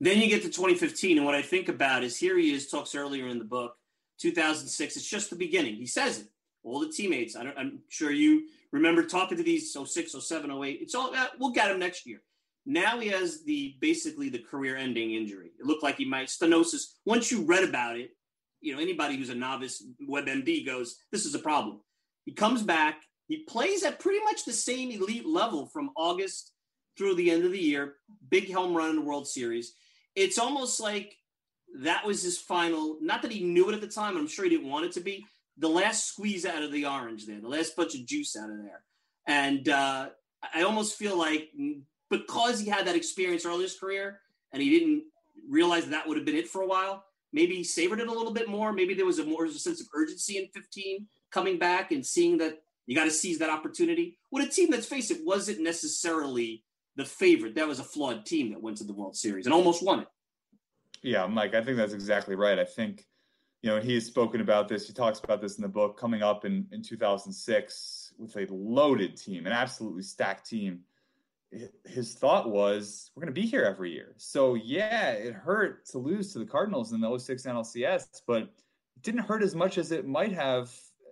Then you get to 2015, and what I think about is here he is, talks earlier in the book 2006. It's just the beginning. He says it. All the teammates. I am sure you remember talking to these 06, 07, 08. It's all uh, we'll get him next year. Now he has the basically the career-ending injury. It looked like he might stenosis. Once you read about it, you know anybody who's a novice WebMD goes, this is a problem. He comes back. He plays at pretty much the same elite level from August through the end of the year. Big home run in the World Series. It's almost like that was his final. Not that he knew it at the time. I'm sure he didn't want it to be the last squeeze out of the orange there, the last bunch of juice out of there. And uh, I almost feel like because he had that experience early in his career and he didn't realize that, that would have been it for a while, maybe savored it a little bit more. Maybe there was a more a sense of urgency in 15 coming back and seeing that you got to seize that opportunity. With a team, let's face it, wasn't necessarily the favorite. That was a flawed team that went to the World Series and almost won it.
Yeah, Mike, I think that's exactly right. I think, you know, he has spoken about this. He talks about this in the book coming up in, in 2006 with a loaded team, an absolutely stacked team. His thought was, we're going to be here every year. So, yeah, it hurt to lose to the Cardinals in the 06 NLCS, but it didn't hurt as much as it might have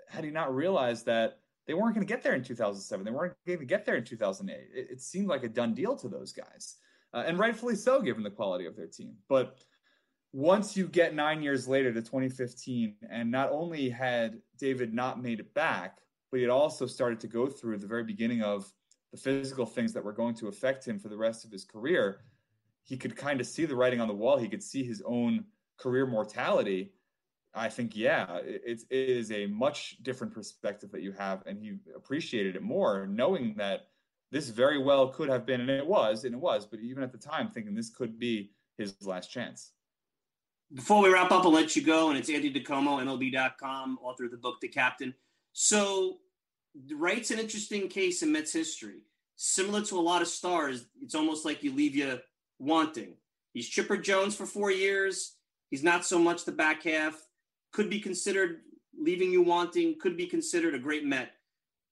had he not realized that they weren't going to get there in 2007. They weren't going to get there in 2008. It, it seemed like a done deal to those guys, uh, and rightfully so, given the quality of their team. But once you get nine years later to 2015, and not only had David not made it back, but he had also started to go through the very beginning of the physical things that were going to affect him for the rest of his career, he could kind of see the writing on the wall. He could see his own career mortality. I think, yeah, it, it is a much different perspective that you have, and he appreciated it more, knowing that this very well could have been, and it was, and it was, but even at the time, thinking this could be his last chance.
Before we wrap up, I'll let you go. And it's Andy DiComo, MLB.com, author of the book, The Captain. So, Wright's an interesting case in Mets history. Similar to a lot of stars, it's almost like you leave you wanting. He's Chipper Jones for four years. He's not so much the back half. Could be considered leaving you wanting, could be considered a great Met.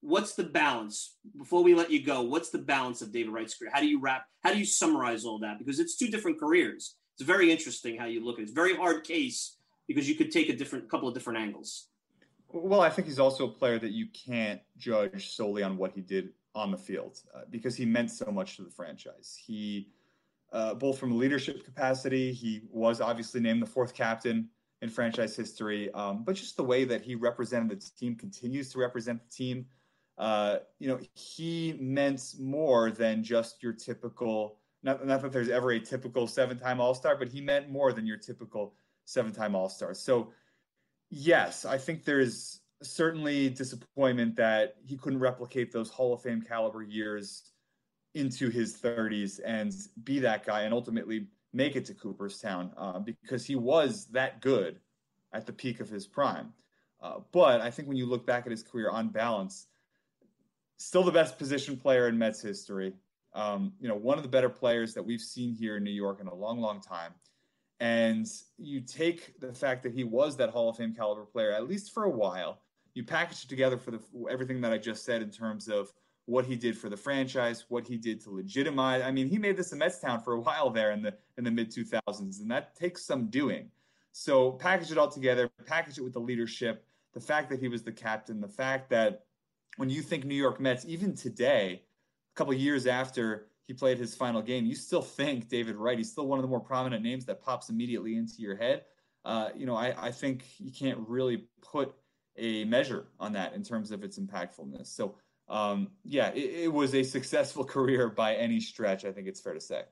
What's the balance? Before we let you go, what's the balance of David Wright's career? How do you wrap, how do you summarize all that? Because it's two different careers it's very interesting how you look at it. It's very hard case because you could take a different couple of different angles.
Well, I think he's also a player that you can't judge solely on what he did on the field uh, because he meant so much to the franchise. He, uh, both from a leadership capacity, he was obviously named the fourth captain in franchise history, um, but just the way that he represented the team, continues to represent the team. Uh, you know, he meant more than just your typical not, not that there's ever a typical seven time All Star, but he meant more than your typical seven time All Star. So, yes, I think there's certainly disappointment that he couldn't replicate those Hall of Fame caliber years into his 30s and be that guy and ultimately make it to Cooperstown uh, because he was that good at the peak of his prime. Uh, but I think when you look back at his career on balance, still the best position player in Mets history, um, you know, one of the better players that we've seen here in New York in a long, long time. And you take the fact that he was that Hall of Fame caliber player, at least for a while, you package it together for the everything that I just said in terms of what he did for the franchise, what he did to legitimize. I mean, he made this a Mets town for a while there in the in the mid 2000s, and that takes some doing. So package it all together, package it with the leadership, the fact that he was the captain, the fact that when you think New York Mets, even today, a couple years after he played his final game, you still think David Wright. He's still one of the more prominent names that pops immediately into your head. Uh, you know, I, I think you can't really put a measure on that in terms of its impactfulness. So, um, yeah, it, it was a successful career by any stretch. I think it's fair to say.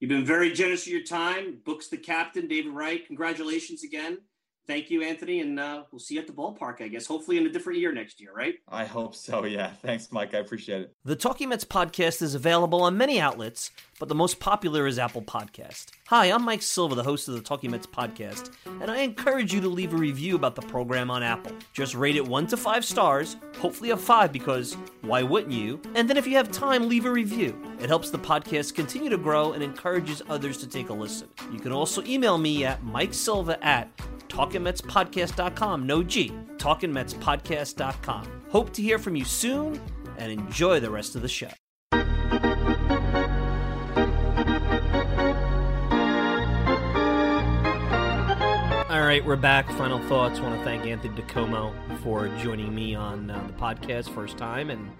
You've been very generous with your time. Books the captain, David Wright. Congratulations again. Thank you, Anthony, and uh, we'll see you at the ballpark, I guess. Hopefully, in a different year next year, right?
I hope so. Yeah. Thanks, Mike. I appreciate it.
The Talking Mets podcast is available on many outlets, but the most popular is Apple Podcast. Hi, I'm Mike Silva, the host of the Talking Mets podcast, and I encourage you to leave a review about the program on Apple. Just rate it one to five stars, hopefully a five because why wouldn't you? And then if you have time, leave a review. It helps the podcast continue to grow and encourages others to take a listen. You can also email me at Mike Silva at talkingmetspodcast.com. No G. talkingmetspodcast.com. Hope to hear from you soon and enjoy the rest of the show. All right, we're back. Final thoughts. want to thank Anthony DiComo for joining me on uh, the podcast first time and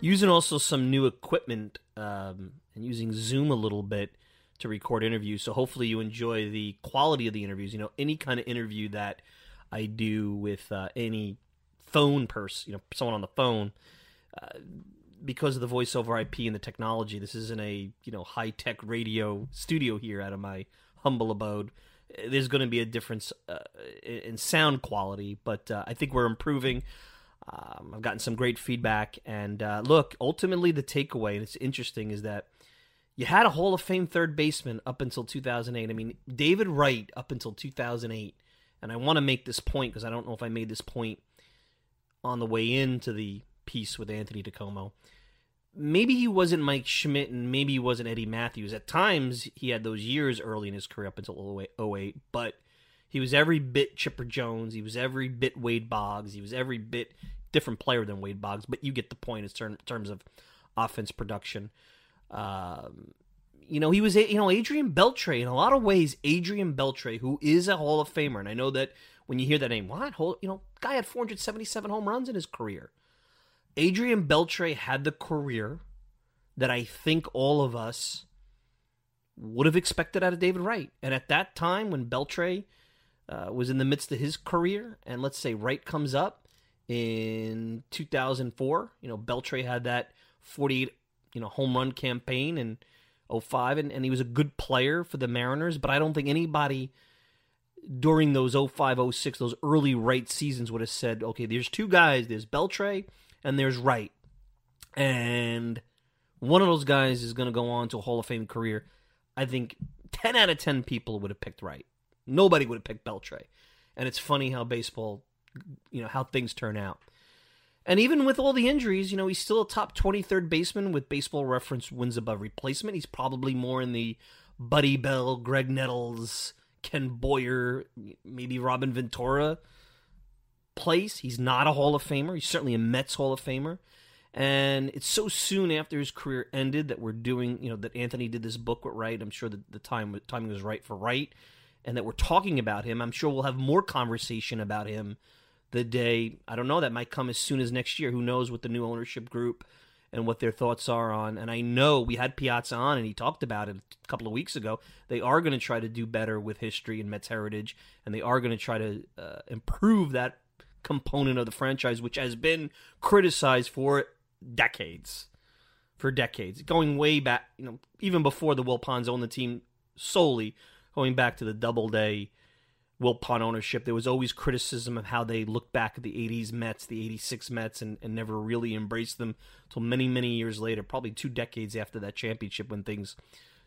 using also some new equipment um, and using Zoom a little bit to record interviews. So hopefully you enjoy the quality of the interviews. You know, any kind of interview that I do with uh, any phone person, you know, someone on the phone, uh, because of the voice over IP and the technology, this isn't a you know high tech radio studio here out of my humble abode. There's going to be a difference uh, in sound quality, but uh, I think we're improving. Um, I've gotten some great feedback, and uh, look, ultimately the takeaway, and it's interesting, is that you had a Hall of Fame third baseman up until 2008. I mean, David Wright up until 2008. And I want to make this point because I don't know if I made this point on the way into the piece with Anthony DiComo. Maybe he wasn't Mike Schmidt and maybe he wasn't Eddie Mathews. At times, he had those years early in his career up until 08, but he was every bit Chipper Jones. He was every bit Wade Boggs. He was every bit different player than Wade Boggs, but you get the point in terms of offense production. Um, you know, he was, you know, Adrian Beltre. In a lot of ways, Adrian Beltre, who is a Hall of Famer, and I know that when you hear that name, what? You know, guy had 477 home runs in his career. Adrian Beltre had the career that I think all of us would have expected out of David Wright. And at that time, when Beltre uh, was in the midst of his career, and let's say Wright comes up in 2004, you know, Beltre had that 48 you know home run campaign in 05 and, and he was a good player for the Mariners, but I don't think anybody during those 05 06 those early Wright seasons would have said, okay, there's two guys, there's Beltre and there's Wright. And one of those guys is going to go on to a Hall of Fame career. I think 10 out of 10 people would have picked Wright. Nobody would have picked Beltre. And it's funny how baseball, you know, how things turn out. And even with all the injuries, you know, he's still a top 23rd baseman with baseball reference wins above replacement. He's probably more in the Buddy Bell, Graig Nettles, Ken Boyer, maybe Robin Ventura place. He's not a Hall of Famer. He's certainly a Mets Hall of Famer. And it's so soon after his career ended that we're doing, you know, that Anthony did this book with Wright. I'm sure that the time timing was right for Wright, and that we're talking about him. I'm sure we'll have more conversation about him the day. I don't know. That might come as soon as next year. Who knows what the new ownership group and what their thoughts are on. And I know we had Piazza on and he talked about it a couple of weeks ago. They are going to try to do better with history and Mets heritage, and they are going to try to uh, improve that component of the franchise, which has been criticized for decades. For decades, going way back, you know, even before the Wilpons owned the team solely, going back to the Doubleday Wilpon ownership, there was always criticism of how they looked back at the 80s Mets, the 86 Mets, and, and never really embraced them until many, many years later, probably two decades after that championship when things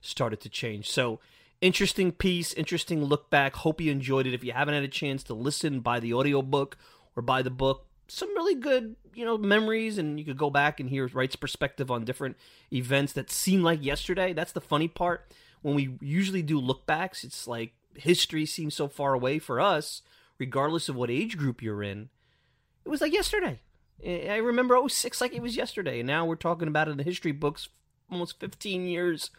started to change. So, interesting piece, interesting look back. Hope you enjoyed it. If you haven't had a chance to listen, buy the audiobook or buy the book. Some really good, you know, memories, and you could go back and hear Wright's perspective on different events that seem like yesterday. That's the funny part. When we usually do look backs, it's like history seems so far away for us, regardless of what age group you're in. it was like yesterday. I remember 06 like it was yesterday, and now we're talking about it in the history books almost 15 years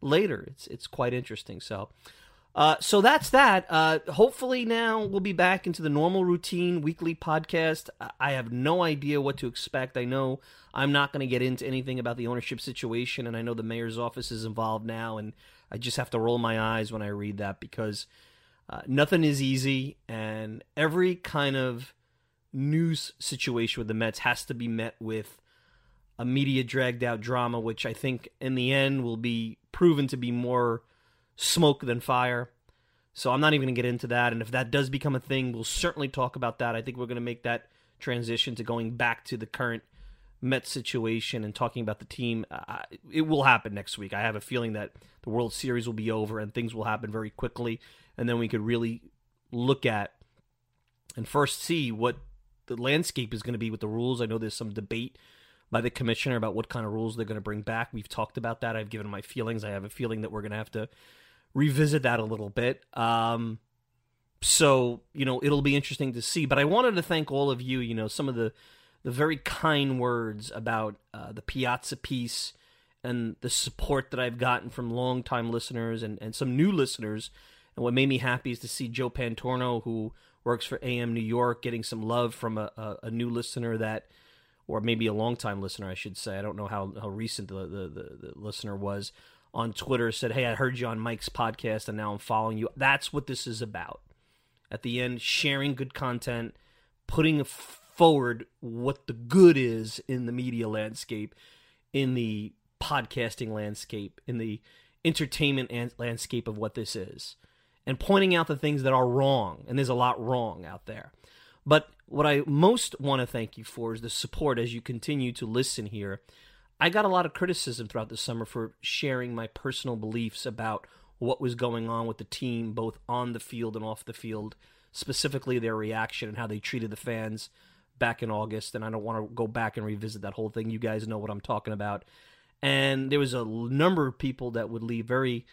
later. It's it's quite interesting. So, uh, so that's that. Uh, hopefully now we'll be back into the normal routine weekly podcast. I have no idea what to expect. I know I'm not going to get into anything about the ownership situation, and I know the mayor's office is involved now, and I just have to roll my eyes when I read that because uh, nothing is easy, and every kind of news situation with the Mets has to be met with a media dragged out drama, which I think in the end will be proven to be more smoke than fire. So I'm not even going to get into that. And if that does become a thing, we'll certainly talk about that. I think we're going to make that transition to going back to the current Mets situation and talking about the team. Uh, it will happen next week. I have a feeling that the World Series will be over and things will happen very quickly. And then we could really look at and first see what the landscape is going to be with the rules. I know there's some debate by the commissioner about what kind of rules they're going to bring back. We've talked about that. I've given my feelings. I have a feeling that we're going to have to revisit that a little bit. Um, so you know it'll be interesting to see. But I wanted to thank all of you. You know some of the the very kind words about uh, the Piazza piece and the support that I've gotten from longtime listeners and, and some new listeners. And what made me happy is to see Joe Pantorno, who works for AM New York, getting some love from a, a, a new listener that, or maybe a longtime listener, I should say. I don't know how, how recent the, the, the, the listener was on Twitter, said, Hey, I heard you on Mike's podcast and now I'm following you. That's what this is about. At the end, sharing good content, putting forward what the good is in the media landscape, in the podcasting landscape, in the entertainment landscape of what this is and pointing out the things that are wrong. And there's a lot wrong out there. But what I most want to thank you for is the support as you continue to listen here. I got a lot of criticism throughout the summer for sharing my personal beliefs about what was going on with the team, both on the field and off the field, specifically their reaction and how they treated the fans back in August. And I don't want to go back and revisit that whole thing. You guys know what I'm talking about. And there was a number of people that would leave very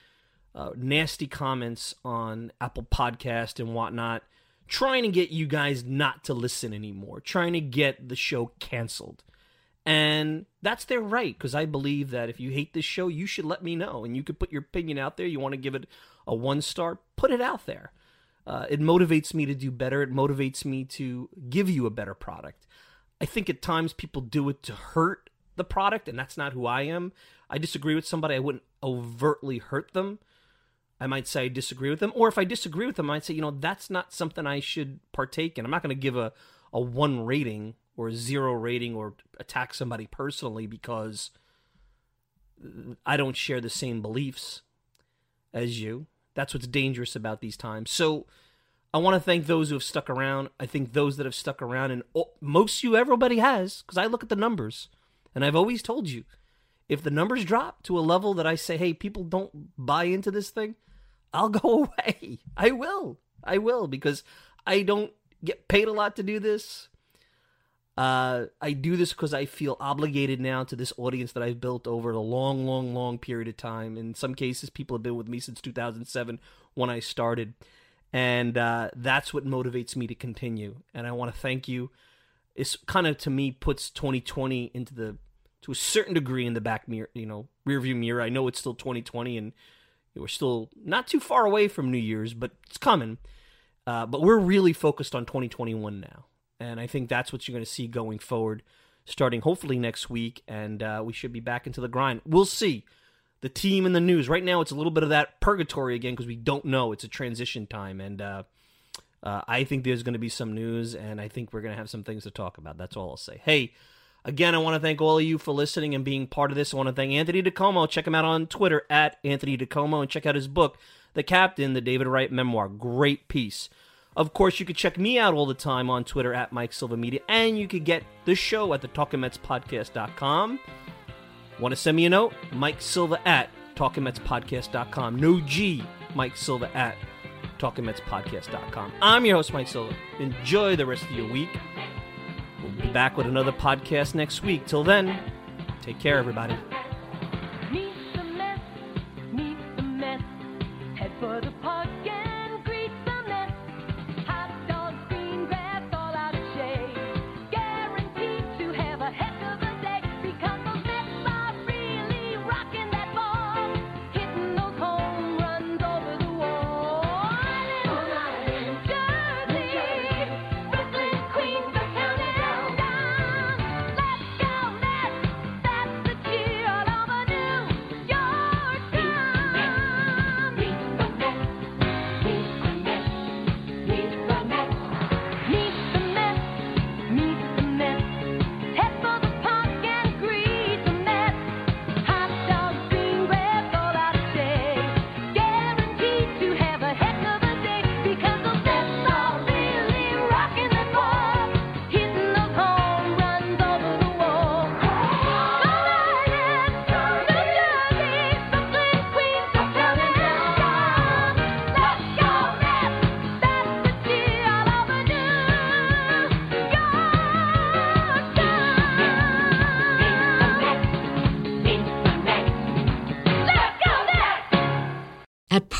uh, nasty comments on Apple Podcast and whatnot, trying to get you guys not to listen anymore, trying to get the show canceled. And that's their right, because I believe that if you hate this show, you should let me know. And you could put your opinion out there. You want to give it a one star, put it out there. Uh, it motivates me to do better. It motivates me to give you a better product. I think at times people do it to hurt the product, and that's not who I am. I disagree with somebody, I wouldn't overtly hurt them. I might say I disagree with them. Or if I disagree with them, I might say, you know, that's not something I should partake in. I'm not going to give a, a one rating or a zero rating or attack somebody personally because I don't share the same beliefs as you. That's what's dangerous about these times. So I want to thank those who have stuck around. I think those that have stuck around, and most you, everybody has, because I look at the numbers. And I've always told you, if the numbers drop to a level that I say, hey, people don't buy into this thing, I'll go away. I will. I will because I don't get paid a lot to do this. Uh, I do this because I feel obligated now to this audience that I've built over a long, long, long period of time. In some cases, people have been with me since 2007 when I started. And uh, that's what motivates me to continue. And I want to thank you. It's kind of, to me, puts 2020 into the, to a certain degree in the back mirror, you know, rearview mirror. I know it's still 2020 and we're still not too far away from New Year's, but it's coming. Uh, but we're really focused on 2021 now. And I think that's what you're going to see going forward, starting hopefully next week. And uh, we should be back into the grind. We'll see. The team and the news. Right now, it's a little bit of that purgatory again because we don't know. It's a transition time. And uh, uh I think there's going to be some news, and I think we're going to have some things to talk about. That's all I'll say. Hey, Again, I want to thank all of you for listening and being part of this. I want to thank Anthony DiComo. Check him out on Twitter at Anthony DiComo and check out his book, The Captain, the David Wright memoir. Great piece. Of course, you can check me out all the time on Twitter at Mike Silva Media, and you can get the show at the TalkingMetsPodcast.com. Want to send me a note? Mike Silva at TalkingMetsPodcast.com. No G, Mike Silva at TalkingMetsPodcast.com. I'm your host, Mike Silva. Enjoy the rest of your week. We'll be back with another podcast next week. Till then, take care, everybody.